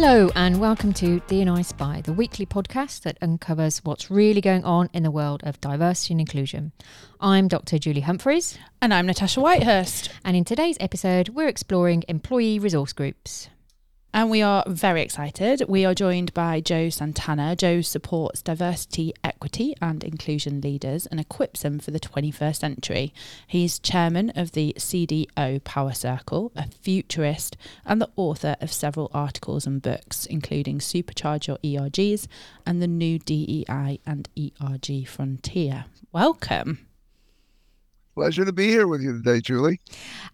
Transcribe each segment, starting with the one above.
Hello, and welcome to D&I Spy, the weekly podcast that uncovers what's really going on in the world of diversity and inclusion. I'm Dr. Julie Humphreys. And I'm Natasha Whitehurst. And in today's episode, we're exploring employee resource groups. And we are very excited. We are joined by Joe Santana. Joe supports diversity, equity, and inclusion leaders and equips them for the 21st century. He's chairman of the CDO Power Circle, a futurist, and the author of several articles and books, including Supercharge Your ERGs and the new DEI and ERG Frontier. Welcome pleasure to be here with you today, Julie.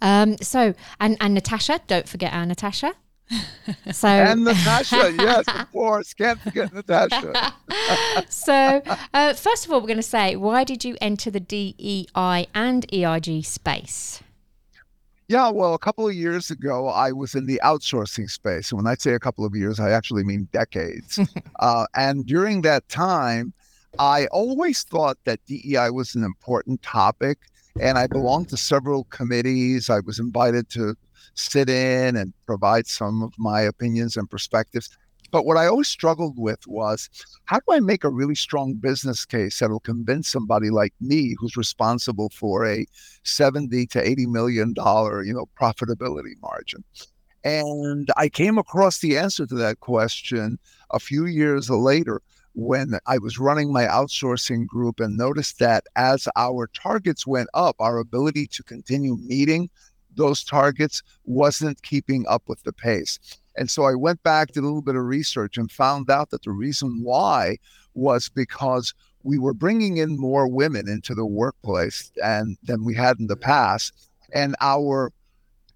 Um, so, and, and Natasha, don't forget our Natasha. So and Natasha, yes, of course, can't forget Natasha. so, uh, first of all, we're going to say, why did you enter the DEI and ERG space? Yeah, well, a couple of years ago, I was in the outsourcing space. And when I say a couple of years, I actually mean decades. uh, and during that time, I always thought that DEI was an important topic. And I belonged to several committees. I was invited to sit in and provide some of my opinions and perspectives. But what I always struggled with was how do I make a really strong business case that'll convince somebody like me who's responsible for a 70 to 80 million dollar, you know, profitability margin. And I came across the answer to that question a few years later when I was running my outsourcing group and noticed that as our targets went up, our ability to continue meeting those targets wasn't keeping up with the pace. And so I went back, did a little bit of research, and found out that the reason why was because we were bringing in more women into the workplace and than we had in the past, and our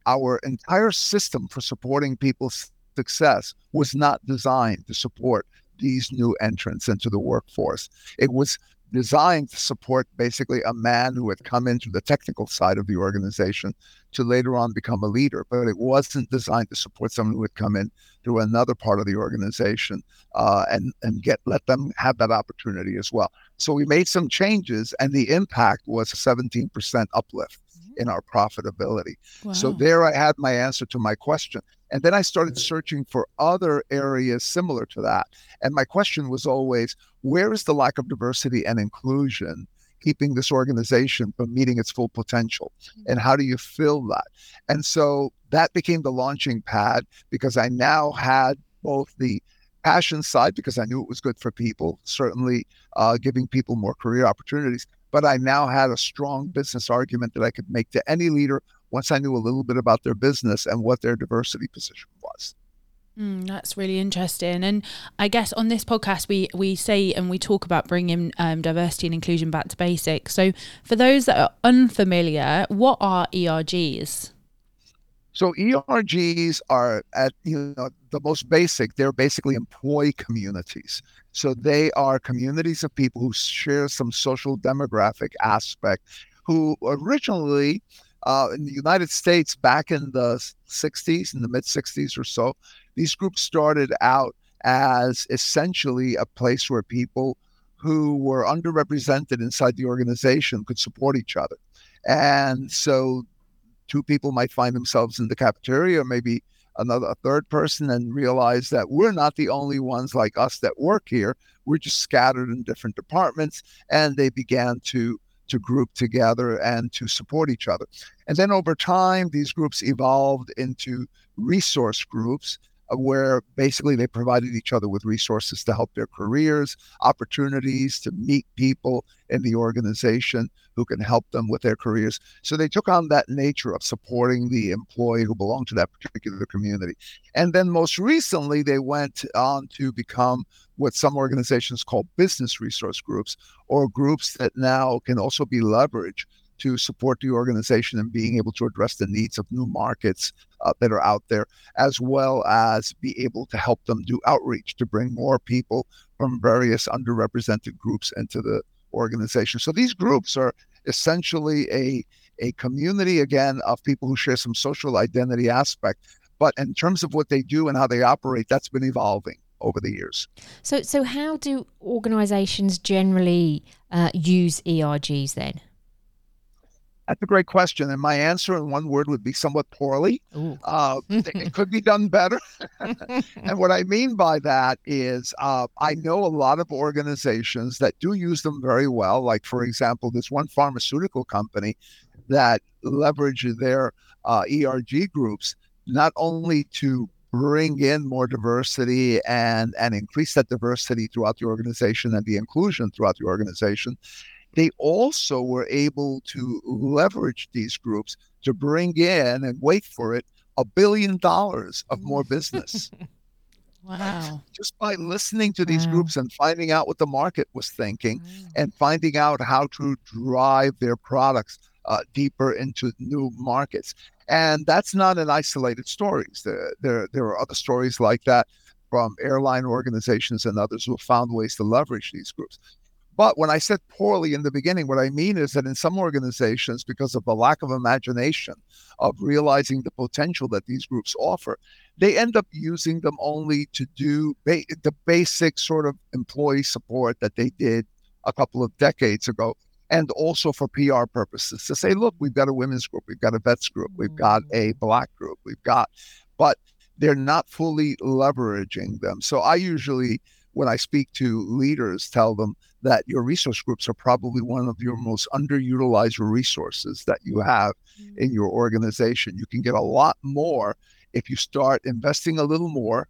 our entire system for supporting people's success was not designed to support these new entrants into the workforce. It was designed to support basically a man who had come into the technical side of the organization to later on become a leader, but it wasn't designed to support someone who had come in through another part of the organization uh, and and get let them have that opportunity as well. So we made some changes, and the impact was a 17% uplift mm-hmm. in our profitability. Wow. So there, I had my answer to my question. And then I started searching for other areas similar to that. And my question was always where is the lack of diversity and inclusion keeping this organization from meeting its full potential? Mm-hmm. And how do you fill that? And so that became the launching pad because I now had both the passion side because I knew it was good for people, certainly uh, giving people more career opportunities. But I now had a strong business argument that I could make to any leader once I knew a little bit about their business and what their diversity position was. Mm, that's really interesting, and I guess on this podcast we we say and we talk about bringing um, diversity and inclusion back to basics. So, for those that are unfamiliar, what are ERGs? So ERGs are at you know the most basic. They're basically employee communities. So they are communities of people who share some social demographic aspect, who originally uh, in the United States back in the 60s, in the mid 60s or so, these groups started out as essentially a place where people who were underrepresented inside the organization could support each other. And so two people might find themselves in the cafeteria, or maybe another a third person, and realize that we're not the only ones like us that work here. We're just scattered in different departments. And they began to to group together and to support each other. And then over time, these groups evolved into resource groups where basically they provided each other with resources to help their careers, opportunities to meet people in the organization who can help them with their careers. So they took on that nature of supporting the employee who belonged to that particular community. And then most recently, they went on to become what some organizations call business resource groups or groups that now can also be leveraged to support the organization and being able to address the needs of new markets uh, that are out there, as well as be able to help them do outreach to bring more people from various underrepresented groups into the organization. So these groups are essentially a a community again of people who share some social identity aspect. But in terms of what they do and how they operate, that's been evolving over the years. So, so how do organisations generally uh, use ERGs then? That's a great question. And my answer in one word would be somewhat poorly. Uh, it could be done better. and what I mean by that is uh, I know a lot of organizations that do use them very well. Like, for example, this one pharmaceutical company that leverage their uh, ERG groups not only to bring in more diversity and and increase that diversity throughout the organization and the inclusion throughout the organization they also were able to leverage these groups to bring in and wait for it a billion dollars of more business. wow. Just by listening to these wow. groups and finding out what the market was thinking wow. and finding out how to drive their products uh, deeper into new markets. And that's not an isolated story. There, there, there are other stories like that from airline organizations and others who have found ways to leverage these groups. But when I said poorly in the beginning, what I mean is that in some organizations, because of the lack of imagination of realizing the potential that these groups offer, they end up using them only to do ba- the basic sort of employee support that they did a couple of decades ago. And also for PR purposes to say, look, we've got a women's group, we've got a vets group, we've got a mm. black group, we've got, but they're not fully leveraging them. So I usually when I speak to leaders, tell them that your resource groups are probably one of your most underutilized resources that you have mm-hmm. in your organization. You can get a lot more if you start investing a little more.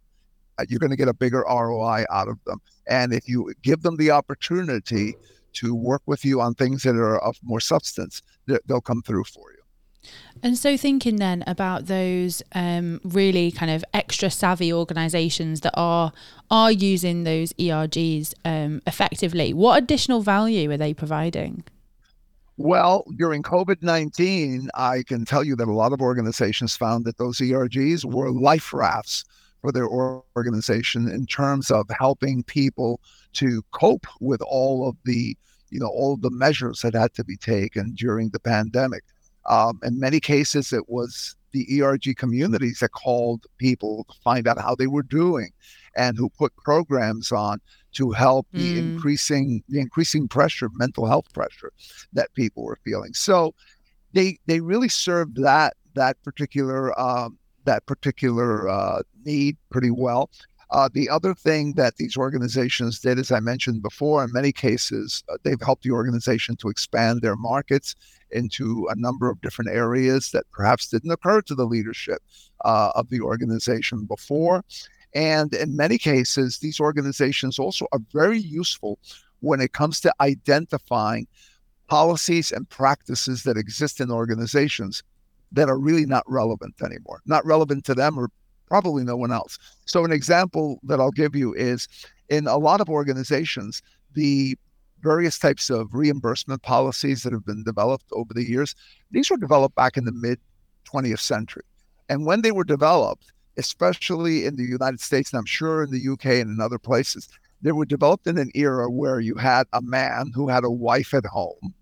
Uh, you're going to get a bigger ROI out of them. And if you give them the opportunity to work with you on things that are of more substance, they'll come through for you. And so, thinking then about those um, really kind of extra savvy organisations that are are using those ERGs um, effectively, what additional value are they providing? Well, during COVID 19, I can tell you that a lot of organizations found that those ERGs were life rafts for their organization in terms of helping people to cope with all of the you know all of the measures that had to be taken during the pandemic um, in many cases, it was the ERG communities that called people to find out how they were doing and who put programs on to help mm. the increasing the increasing pressure, mental health pressure that people were feeling. So they they really served that that particular um, that particular uh, need pretty well. Uh, the other thing that these organizations did, as I mentioned before, in many cases, uh, they've helped the organization to expand their markets into a number of different areas that perhaps didn't occur to the leadership uh, of the organization before. And in many cases, these organizations also are very useful when it comes to identifying policies and practices that exist in organizations that are really not relevant anymore, not relevant to them or probably no one else. So, an example that I'll give you is in a lot of organizations, the various types of reimbursement policies that have been developed over the years, these were developed back in the mid 20th century. And when they were developed, especially in the United States, and I'm sure in the UK and in other places, they were developed in an era where you had a man who had a wife at home,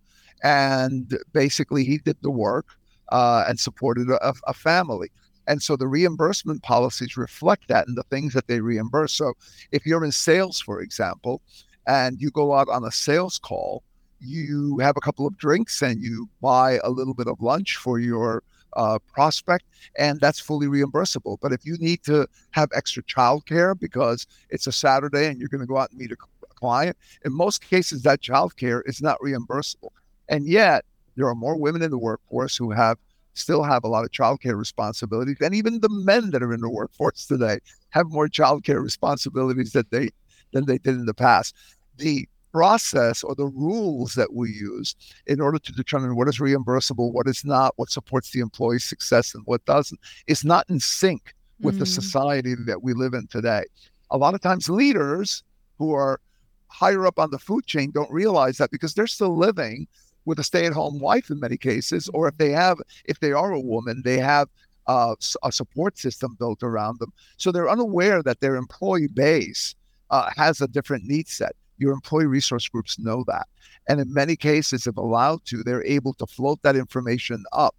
and basically he did the work uh, and supported a, a family. And so the reimbursement policies reflect that in the things that they reimburse. So if you're in sales, for example, and you go out on a sales call, you have a couple of drinks and you buy a little bit of lunch for your uh, prospect, and that's fully reimbursable. But if you need to have extra childcare because it's a Saturday and you're going to go out and meet a client, in most cases, that childcare is not reimbursable. And yet, there are more women in the workforce who have still have a lot of childcare responsibilities. And even the men that are in the workforce today have more childcare responsibilities that they than they did in the past. The process or the rules that we use in order to determine what is reimbursable, what is not, what supports the employee's success and what doesn't is not in sync with mm. the society that we live in today. A lot of times leaders who are higher up on the food chain don't realize that because they're still living with a stay-at-home wife in many cases, or if they have, if they are a woman, they have uh, a support system built around them. So they're unaware that their employee base uh, has a different need set. Your employee resource groups know that. And in many cases, if allowed to, they're able to float that information up.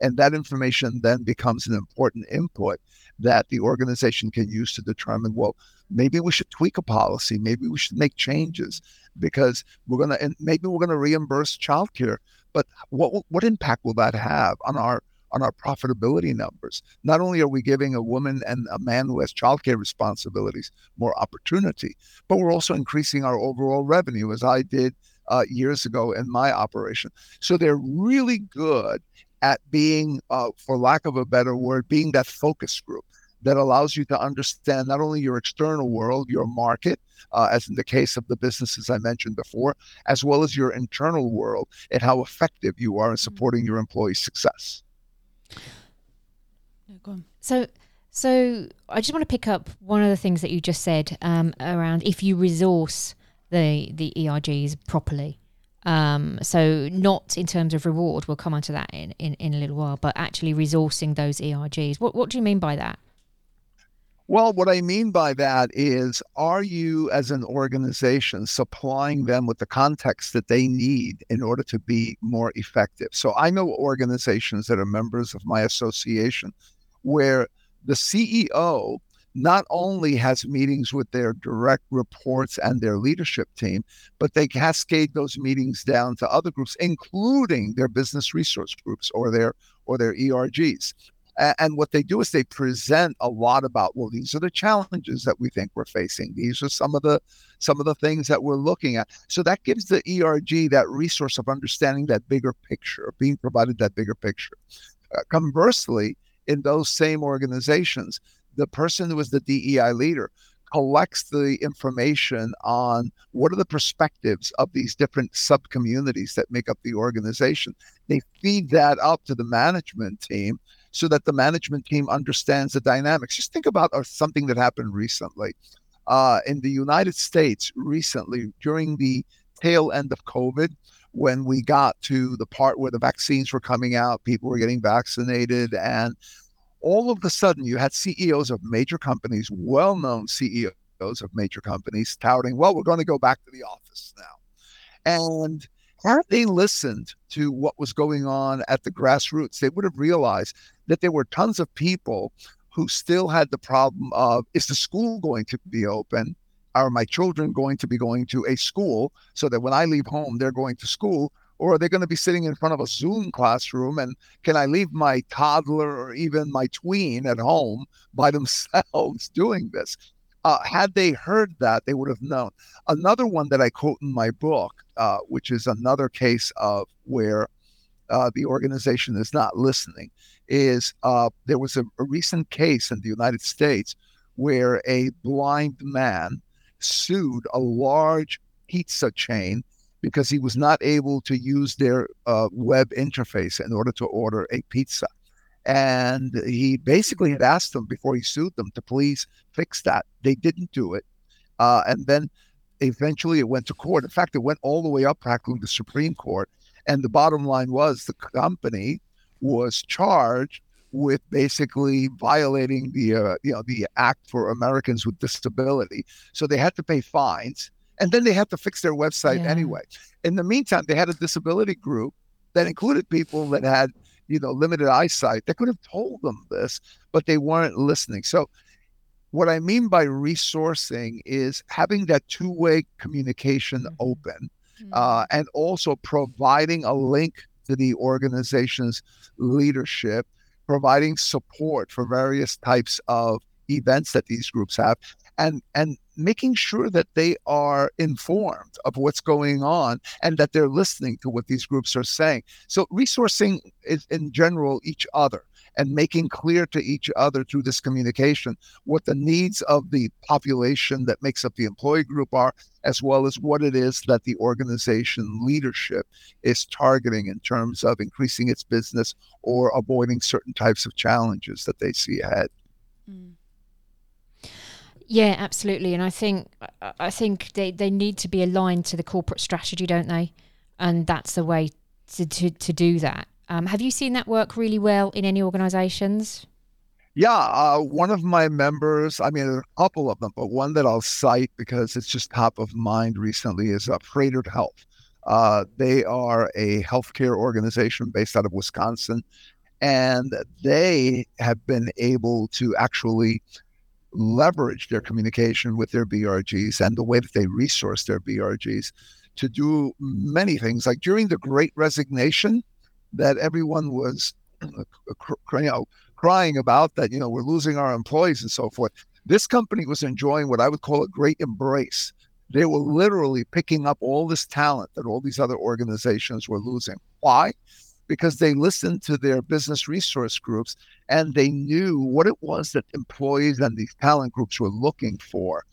And that information then becomes an important input that the organization can use to determine well, maybe we should tweak a policy, maybe we should make changes, because we're gonna and maybe we're gonna reimburse childcare. But what what impact will that have on our on our profitability numbers? Not only are we giving a woman and a man who has childcare responsibilities more opportunity, but we're also increasing our overall revenue, as I did uh, years ago in my operation. So they're really good at being, uh, for lack of a better word, being that focus group that allows you to understand not only your external world, your market, uh, as in the case of the businesses I mentioned before, as well as your internal world and how effective you are in mm-hmm. supporting your employees' success. So, so I just want to pick up one of the things that you just said um, around if you resource the the ERGs properly. Um, so not in terms of reward, we'll come onto that in, in, in a little while, but actually resourcing those ERGs. What what do you mean by that? Well, what I mean by that is, are you as an organization supplying them with the context that they need in order to be more effective? So I know organizations that are members of my association where the CEO not only has meetings with their direct reports and their leadership team, but they cascade those meetings down to other groups, including their business resource groups or their or their ERGs. And what they do is they present a lot about, well, these are the challenges that we think we're facing. These are some of the some of the things that we're looking at. So that gives the ERG that resource of understanding that bigger picture, being provided that bigger picture. Uh, conversely, in those same organizations, the person who is the DEI leader collects the information on what are the perspectives of these different sub communities that make up the organization. They feed that up to the management team so that the management team understands the dynamics. Just think about uh, something that happened recently. Uh, in the United States, recently, during the tail end of COVID, when we got to the part where the vaccines were coming out, people were getting vaccinated, and all of a sudden you had CEOs of major companies, well known CEOs of major companies, touting, well, we're going to go back to the office now. And had they listened to what was going on at the grassroots, they would have realized that there were tons of people who still had the problem of is the school going to be open? Are my children going to be going to a school so that when I leave home, they're going to school? or are they going to be sitting in front of a Zoom classroom? And can I leave my toddler or even my tween at home by themselves doing this? Uh, had they heard that, they would have known. Another one that I quote in my book, uh, which is another case of where uh, the organization is not listening, is uh, there was a, a recent case in the United States where a blind man sued a large pizza chain because he was not able to use their uh, web interface in order to order a pizza. And he basically had asked them before he sued them to please fix that. They didn't do it. Uh, and then eventually it went to court. In fact, it went all the way up practically to the Supreme Court. And the bottom line was the company was charged with basically violating the uh, you know the Act for Americans with Disability. So they had to pay fines and then they had to fix their website yeah. anyway. In the meantime, they had a disability group that included people that had, you know, limited eyesight. They could have told them this, but they weren't listening. So, what I mean by resourcing is having that two-way communication mm-hmm. open, mm-hmm. Uh, and also providing a link to the organization's leadership, providing support for various types of events that these groups have, and and making sure that they are informed of what's going on and that they're listening to what these groups are saying. So, resourcing is in general each other and making clear to each other through this communication what the needs of the population that makes up the employee group are, as well as what it is that the organization leadership is targeting in terms of increasing its business or avoiding certain types of challenges that they see ahead. Mm. Yeah, absolutely. And I think I think they, they need to be aligned to the corporate strategy, don't they? And that's the way to to, to do that. Um, have you seen that work really well in any organizations? Yeah, uh, one of my members, I mean, a couple of them, but one that I'll cite because it's just top of mind recently is uh, Froedtert Health. Uh, they are a healthcare organization based out of Wisconsin, and they have been able to actually leverage their communication with their BRGs and the way that they resource their BRGs to do many things. Like during the Great Resignation, that everyone was, uh, you know, crying about that, you know, we're losing our employees and so forth. This company was enjoying what I would call a great embrace. They were literally picking up all this talent that all these other organizations were losing. Why? Because they listened to their business resource groups and they knew what it was that employees and these talent groups were looking for.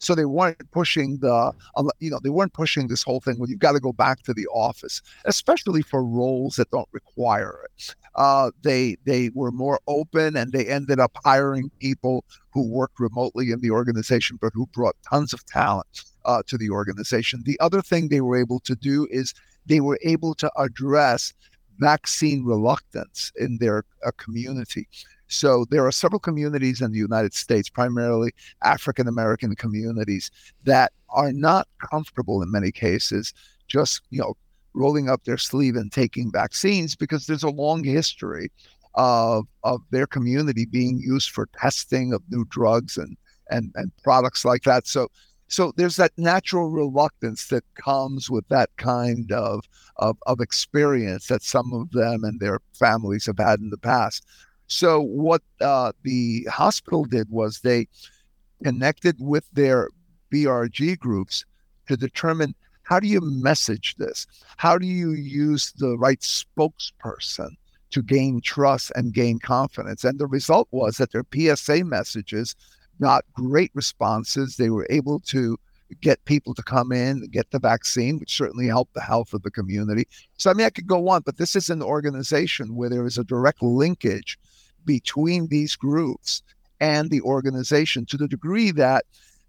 So they weren't pushing the, you know, they weren't pushing this whole thing where you've got to go back to the office, especially for roles that don't require it. Uh, they they were more open, and they ended up hiring people who worked remotely in the organization, but who brought tons of talent uh, to the organization. The other thing they were able to do is they were able to address vaccine reluctance in their uh, community. So there are several communities in the United States, primarily African American communities, that are not comfortable in many cases just you know rolling up their sleeve and taking vaccines because there's a long history of of their community being used for testing of new drugs and and and products like that. So so there's that natural reluctance that comes with that kind of, of of experience that some of them and their families have had in the past. So what uh, the hospital did was they connected with their BRG groups to determine how do you message this? How do you use the right spokesperson to gain trust and gain confidence? And the result was that their PSA messages got great responses. They were able to get people to come in, get the vaccine, which certainly helped the health of the community. So, I mean, I could go on, but this is an organization where there is a direct linkage between these groups and the organization to the degree that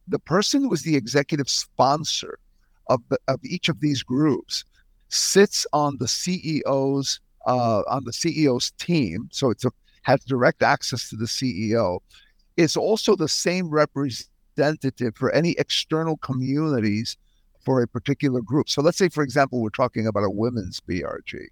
the person who is the executive sponsor of, the, of each of these groups sits on the CEO's uh, on the CEO's team, so it's a, has direct access to the CEO, is also the same representative for any external communities for a particular group. So let's say, for example, we're talking about a women's BRG.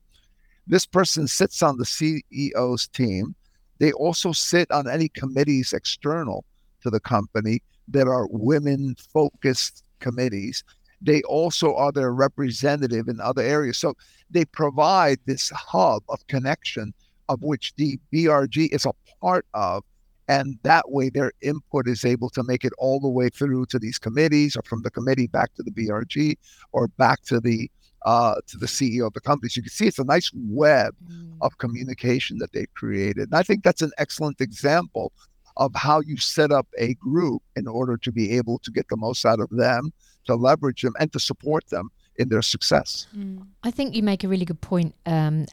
This person sits on the CEO's team they also sit on any committees external to the company that are women focused committees. They also are their representative in other areas. So they provide this hub of connection of which the BRG is a part of. And that way, their input is able to make it all the way through to these committees, or from the committee back to the BRG, or back to the uh, to the CEO of the company. So you can see it's a nice web mm. of communication that they've created. And I think that's an excellent example of how you set up a group in order to be able to get the most out of them, to leverage them, and to support them in their success. Mm. I think you make a really good point. Um,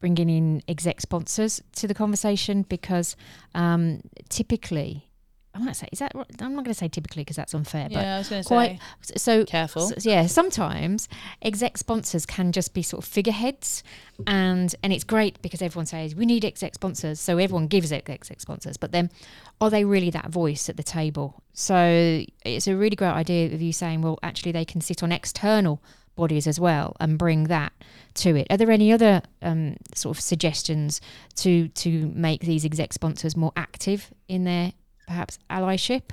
bringing in exec sponsors to the conversation because um, typically I want to say, is that? I'm not going to say typically because that's unfair. Yeah, I was going to say. So careful. So, yeah, sometimes exec sponsors can just be sort of figureheads, and and it's great because everyone says we need exec sponsors, so everyone gives exec sponsors. But then, are they really that voice at the table? So it's a really great idea of you saying, well, actually, they can sit on external bodies as well and bring that to it. Are there any other um, sort of suggestions to to make these exec sponsors more active in their perhaps allyship?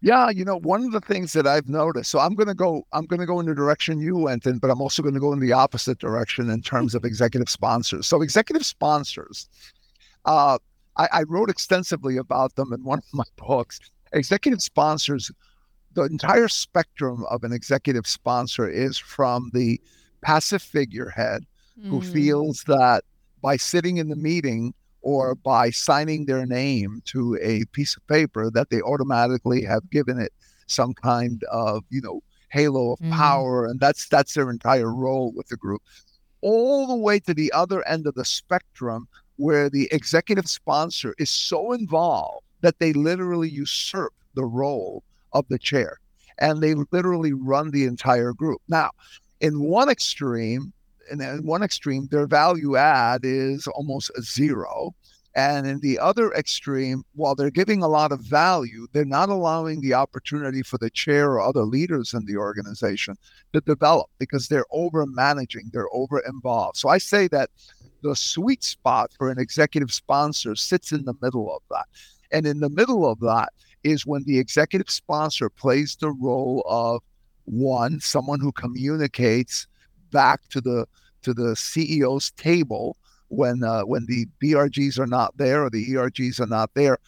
Yeah, you know, one of the things that I've noticed. So I'm going to go. I'm going to go in the direction you went in, but I'm also going to go in the opposite direction in terms of executive sponsors. So executive sponsors, uh, I, I wrote extensively about them in one of my books. Executive sponsors, the entire spectrum of an executive sponsor is from the passive figurehead mm. who feels that by sitting in the meeting or by signing their name to a piece of paper that they automatically have given it some kind of you know halo of mm. power and that's that's their entire role with the group all the way to the other end of the spectrum where the executive sponsor is so involved that they literally usurp the role of the chair and they literally run the entire group now in one extreme in one extreme, their value add is almost zero. And in the other extreme, while they're giving a lot of value, they're not allowing the opportunity for the chair or other leaders in the organization to develop because they're over managing, they're over involved. So I say that the sweet spot for an executive sponsor sits in the middle of that. And in the middle of that is when the executive sponsor plays the role of one, someone who communicates back to the to the CEO's table when uh, when the BRGs are not there or the ERGs are not there,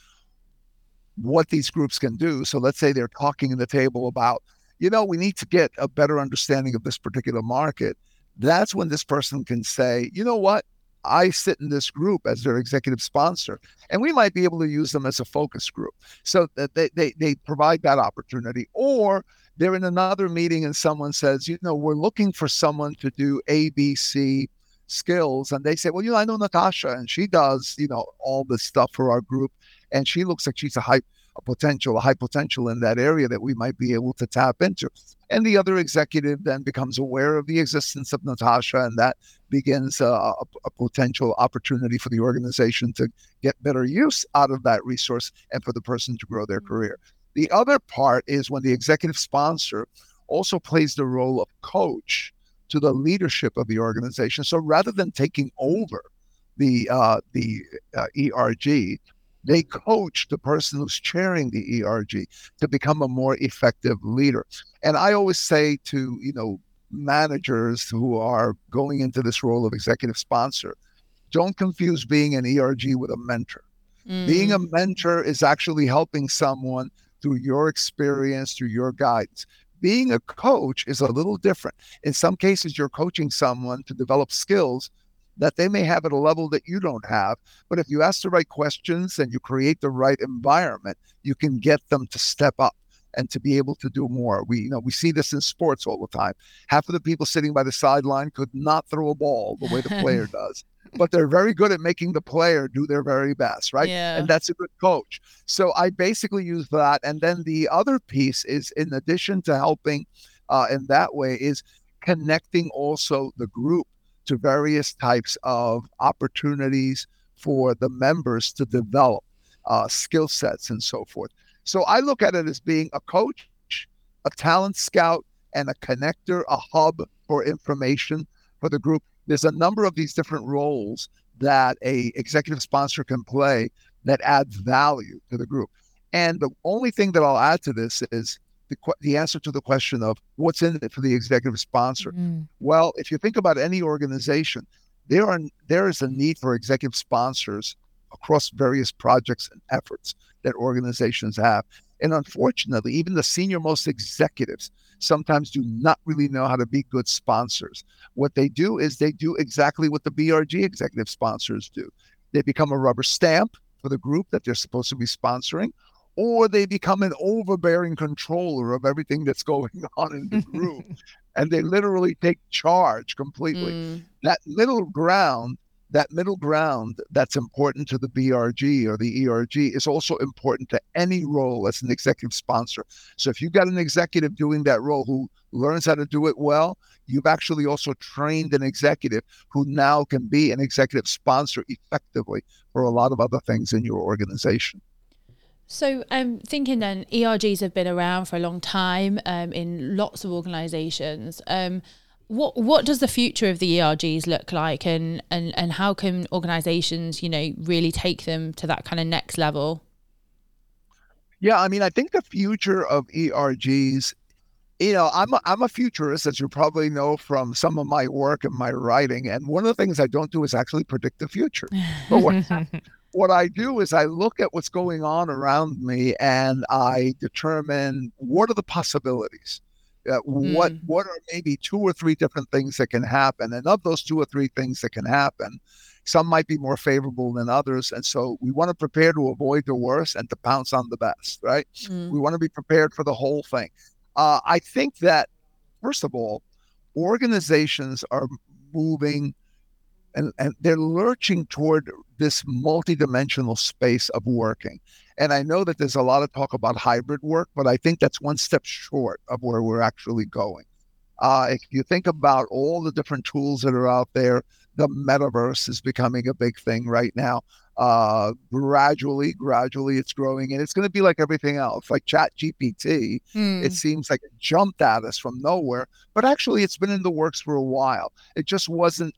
what these groups can do. So let's say they're talking in the table about, you know, we need to get a better understanding of this particular market. That's when this person can say, you know what, I sit in this group as their executive sponsor, and we might be able to use them as a focus group. So that they, they, they provide that opportunity. Or they're in another meeting and someone says, you know, we're looking for someone to do ABC skills. And they say, well, you know, I know Natasha and she does, you know, all this stuff for our group. And she looks like she's a high a potential, a high potential in that area that we might be able to tap into. And the other executive then becomes aware of the existence of Natasha, and that begins a, a, a, potential opportunity for the organization to get better use out of that resource and for the person to grow their mm-hmm. career. The other part is when the executive sponsor also plays the role of coach to the leadership of the organization. So rather than taking over the uh, the uh, ERG, they coach the person who's chairing the ERG to become a more effective leader. And I always say to, you know, managers who are going into this role of executive sponsor, don't confuse being an ERG with a mentor. Mm. Being a mentor is actually helping someone through your experience, through your guidance. Being a coach is a little different. In some cases, you're coaching someone to develop skills that they may have at a level that you don't have. But if you ask the right questions and you create the right environment, you can get them to step up and to be able to do more. We you know we see this in sports all the time. Half of the people sitting by the sideline could not throw a ball the way the player does. But they're very good at making the player do their very best, right? Yeah. And that's a good coach. So I basically use that. And then the other piece is in addition to helping uh, in that way is connecting also the group to various types of opportunities for the members to develop uh, skill sets and so forth. So I look at it as being a coach, a talent scout, and a connector, a hub for information for the group. There's a number of these different roles that a executive sponsor can play that adds value to the group. And the only thing that I'll add to this is the, the answer to the question of what's in it for the executive sponsor. Mm. Well, if you think about any organization, there are there is a need for executive sponsors across various projects and efforts that organizations have. And unfortunately, even the senior most executives sometimes do not really know how to be good sponsors. What they do is they do exactly what the BRG executive sponsors do. They become a rubber stamp for the group that they're supposed to be sponsoring, or they become an overbearing controller of everything that's going on in the group and they literally take charge completely. Mm. that middle ground that middle ground that's important to the brg or the erg is also important to any role as an executive sponsor. So if you've got an executive doing that role who learns how to do it well you've actually also trained an executive who now can be an executive sponsor effectively for a lot of other things in your organization so, um, thinking then, ERGs have been around for a long time um, in lots of organisations. Um, what what does the future of the ERGs look like, and and and how can organisations, you know, really take them to that kind of next level? Yeah, I mean, I think the future of ERGs, you know, I'm a, I'm a futurist, as you probably know from some of my work and my writing, and one of the things I don't do is actually predict the future. But what, what I do is I look at what's going on around me and I determine what are the possibilities. Uh, mm. What what are maybe two or three different things that can happen, and of those two or three things that can happen, some might be more favorable than others, and so we want to prepare to avoid the worst and to pounce on the best. Right? Mm. We want to be prepared for the whole thing. Uh, I think that first of all, organizations are moving and, and they're lurching toward this multidimensional space of working. And I know that there's a lot of talk about hybrid work, but I think that's one step short of where we're actually going. Uh, if you think about all the different tools that are out there, the metaverse is becoming a big thing right now. Uh, gradually, gradually, it's growing, and it's going to be like everything else, like Chat GPT. Mm. It seems like it jumped at us from nowhere, but actually, it's been in the works for a while. It just wasn't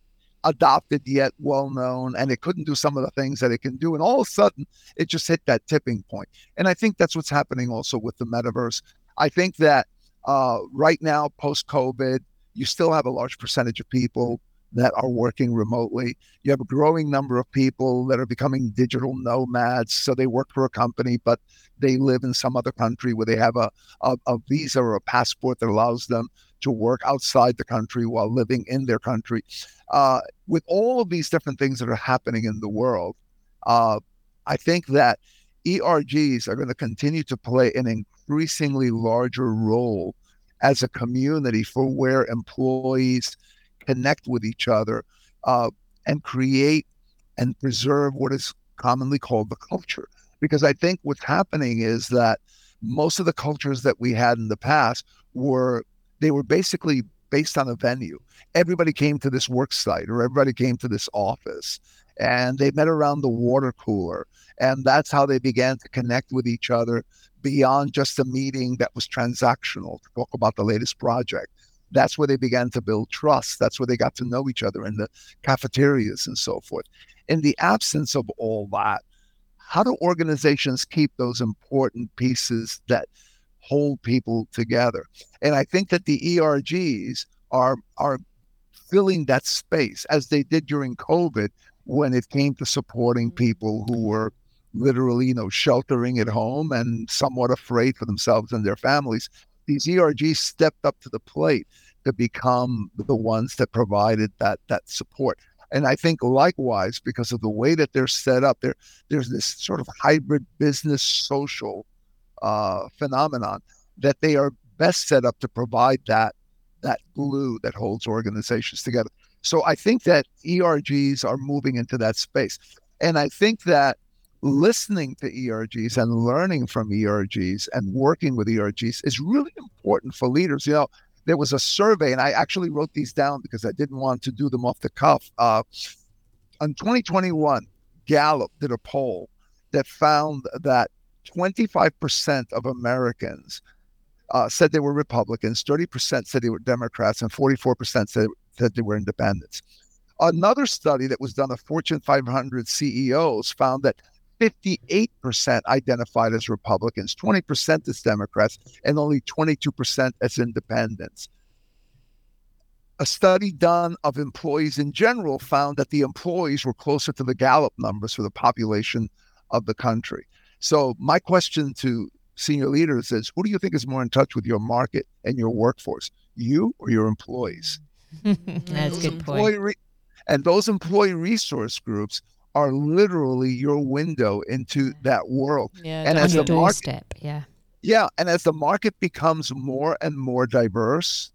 adopted yet well known and it couldn't do some of the things that it can do and all of a sudden it just hit that tipping point. and i think that's what's happening also with the metaverse i think that uh, right now post covid you still have a large percentage of people that are working remotely. You have a growing number of people that are becoming digital nomads. So they work for a company, but they live in some other country where they have a, a, a, visa or a passport that allows them to work outside the country while living in their country. Uh, with all of these different things that are happening in the world, uh, I think that ERGs are going to continue to play an increasingly larger role as a community for where employees connect with each other uh, and create and preserve what is commonly called the culture. Because I think what's happening is that most of the cultures that we had in the past were they were basically based on a venue. Everybody came to this work site or everybody came to this office and they met around the water cooler. And that's how they began to connect with each other beyond just a meeting that was transactional to talk about the latest project that's where they began to build trust. That's where they got to know each other in the cafeterias and so forth. In the absence of all that, how do organizations keep those important pieces that hold people together? And I think that the ERGs are are filling that space as they did during COVID when it came to supporting mm-hmm. people who were literally, you know, sheltering at home and somewhat afraid for themselves and their families these ERGs stepped up to the plate to become the ones that provided that that support. And I think likewise, because of the way that they're set up, there there's this sort of hybrid business social uh, phenomenon that they are best set up to provide that that glue that holds organizations together. So I think that ERGs are moving into that space. And I think that listening to ERGs and learning from ERGs and working with ERGs is really important for leaders. You know, there was a survey, and I actually wrote these down because I didn't want to do them off the cuff. Uh, in 2021, Gallup did a poll that found that 25% of Americans uh, said they were Republicans, 30% said they were Democrats, and 44% said, said they were independents. Another study that was done of Fortune 500 CEOs found that 58% identified as Republicans, 20% as Democrats, and only 22% as independents. A study done of employees in general found that the employees were closer to the Gallup numbers for the population of the country. So, my question to senior leaders is who do you think is more in touch with your market and your workforce, you or your employees? That's a good point. Re- and those employee resource groups are literally your window into that world. Yeah, and as the doorstep, market, yeah. Yeah, and as the market becomes more and more diverse,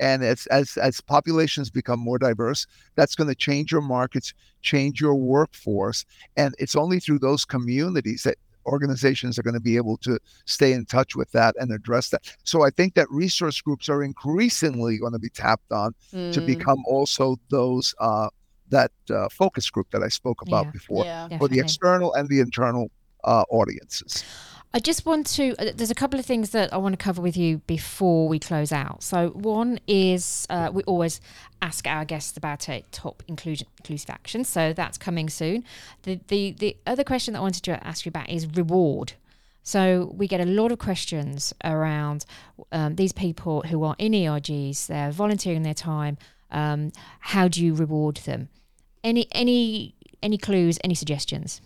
and as as as populations become more diverse, that's going to change your markets, change your workforce, and it's only through those communities that organizations are going to be able to stay in touch with that and address that. So I think that resource groups are increasingly going to be tapped on mm. to become also those uh, that uh, focus group that I spoke about yeah, before yeah, for the external and the internal uh, audiences. I just want to, uh, there's a couple of things that I want to cover with you before we close out. So, one is uh, we always ask our guests about a top inclusion, inclusive action. So, that's coming soon. The, the, the other question that I wanted to ask you about is reward. So, we get a lot of questions around um, these people who are in ERGs, they're volunteering their time. Um, how do you reward them? Any any any clues? Any suggestions?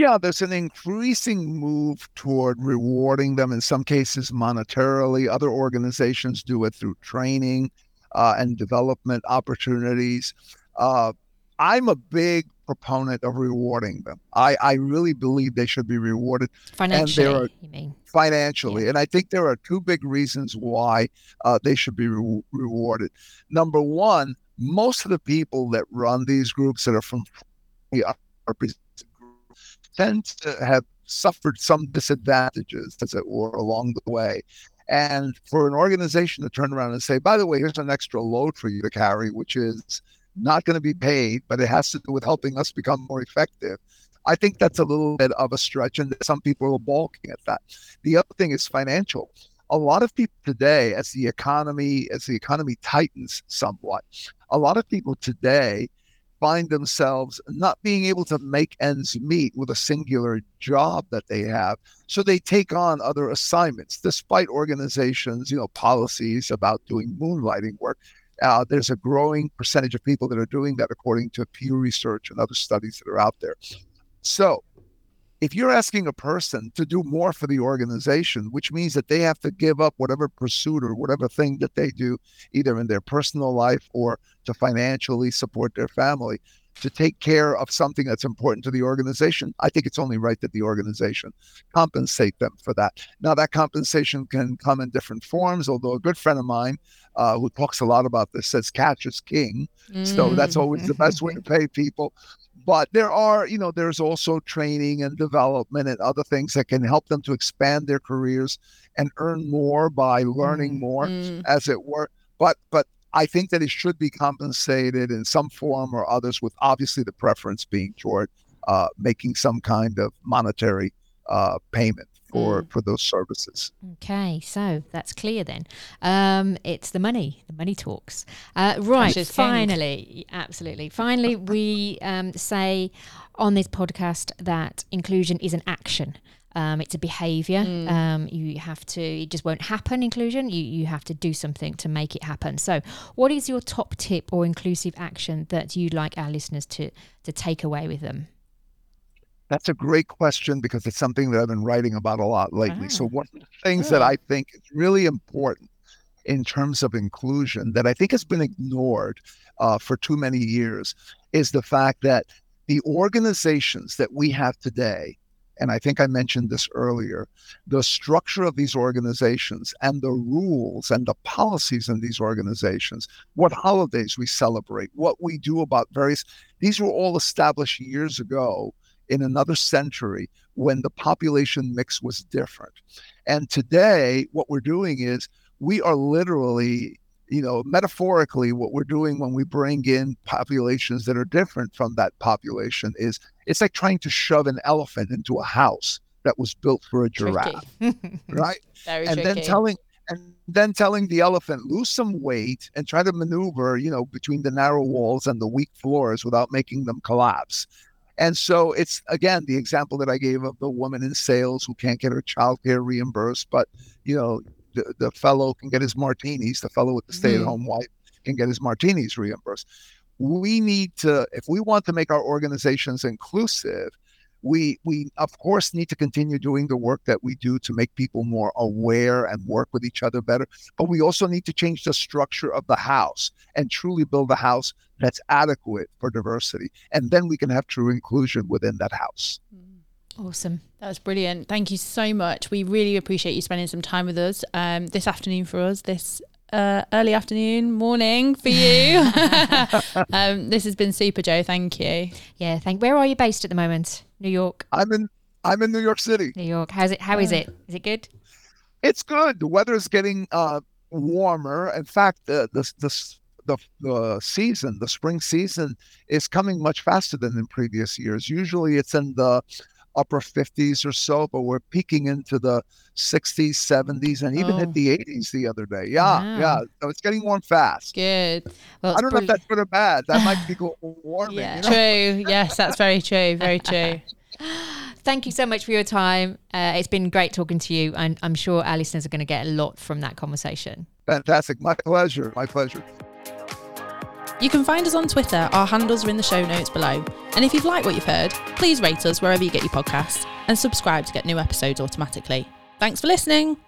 Yeah, there's an increasing move toward rewarding them in some cases monetarily. Other organizations do it through training uh, and development opportunities. Uh, I'm a big proponent of rewarding them. I, I really believe they should be rewarded financially. And are, you mean financially? Yeah. And I think there are two big reasons why uh, they should be re- rewarded. Number one, most of the people that run these groups that are from tend to have suffered some disadvantages, as it were, along the way. And for an organization to turn around and say, by the way, here's an extra load for you to carry, which is not going to be paid, but it has to do with helping us become more effective. I think that's a little bit of a stretch, and some people are balking at that. The other thing is financial. a lot of people today, as the economy as the economy tightens somewhat, a lot of people today find themselves not being able to make ends meet with a singular job that they have. So they take on other assignments, despite organizations, you know, policies about doing moonlighting work. Uh, there's a growing percentage of people that are doing that, according to Pew Research and other studies that are out there. So if you're asking a person to do more for the organization, which means that they have to give up whatever pursuit or whatever thing that they do, either in their personal life or to financially support their family, to take care of something that's important to the organization, I think it's only right that the organization compensate them for that. Now, that compensation can come in different forms, although a good friend of mine uh, who talks a lot about this says cash is king. Mm. So that's always the best way to pay people but there are you know there's also training and development and other things that can help them to expand their careers and earn more by learning mm, more mm. as it were but but i think that it should be compensated in some form or others with obviously the preference being toward uh, making some kind of monetary uh, payment for mm. for those services. Okay, so that's clear then. Um, it's the money. The money talks. Uh, right. Finally, king. absolutely. Finally, we um, say on this podcast that inclusion is an action. Um, it's a behavior. Mm. Um, you have to, it just won't happen, inclusion. You, you have to do something to make it happen. So, what is your top tip or inclusive action that you'd like our listeners to, to take away with them? That's a great question because it's something that I've been writing about a lot lately. So, one of the things that I think is really important in terms of inclusion that I think has been ignored uh, for too many years is the fact that the organizations that we have today, and I think I mentioned this earlier, the structure of these organizations and the rules and the policies in these organizations, what holidays we celebrate, what we do about various, these were all established years ago in another century when the population mix was different. And today, what we're doing is we are literally, you know, metaphorically, what we're doing when we bring in populations that are different from that population is it's like trying to shove an elephant into a house that was built for a giraffe, right? Very and tricky. then telling and then telling the elephant lose some weight and try to maneuver, you know, between the narrow walls and the weak floors without making them collapse. And so it's again the example that I gave of the woman in sales who can't get her childcare reimbursed, but you know, the, the fellow can get his martinis, the fellow with the stay-at-home mm. wife can get his martinis reimbursed. We need to, if we want to make our organizations inclusive, we we of course need to continue doing the work that we do to make people more aware and work with each other better but we also need to change the structure of the house and truly build a house that's adequate for diversity and then we can have true inclusion within that house mm. awesome that was brilliant thank you so much we really appreciate you spending some time with us um, this afternoon for us this uh, early afternoon, morning for you. um, this has been super, Joe. Thank you. Yeah, thank. Where are you based at the moment? New York. I'm in. I'm in New York City. New York. How's it? How is it? Is it good? It's good. The weather is getting uh, warmer. In fact, the the the the, the season, the spring season, is coming much faster than in previous years. Usually, it's in the upper 50s or so, but we're peaking into the 60s, 70s, and even oh. hit the 80s the other day. Yeah, wow. yeah. So it's getting warm fast. Good. Well, I don't know if that's good or bad. That might be warming. Yeah. You know? True. Yes, that's very true. Very true. Thank you so much for your time. Uh, it's been great talking to you, and I'm sure our listeners are going to get a lot from that conversation. Fantastic. My pleasure. My pleasure. You can find us on Twitter. Our handles are in the show notes below. And if you've liked what you've heard, please rate us wherever you get your podcasts and subscribe to get new episodes automatically. Thanks for listening.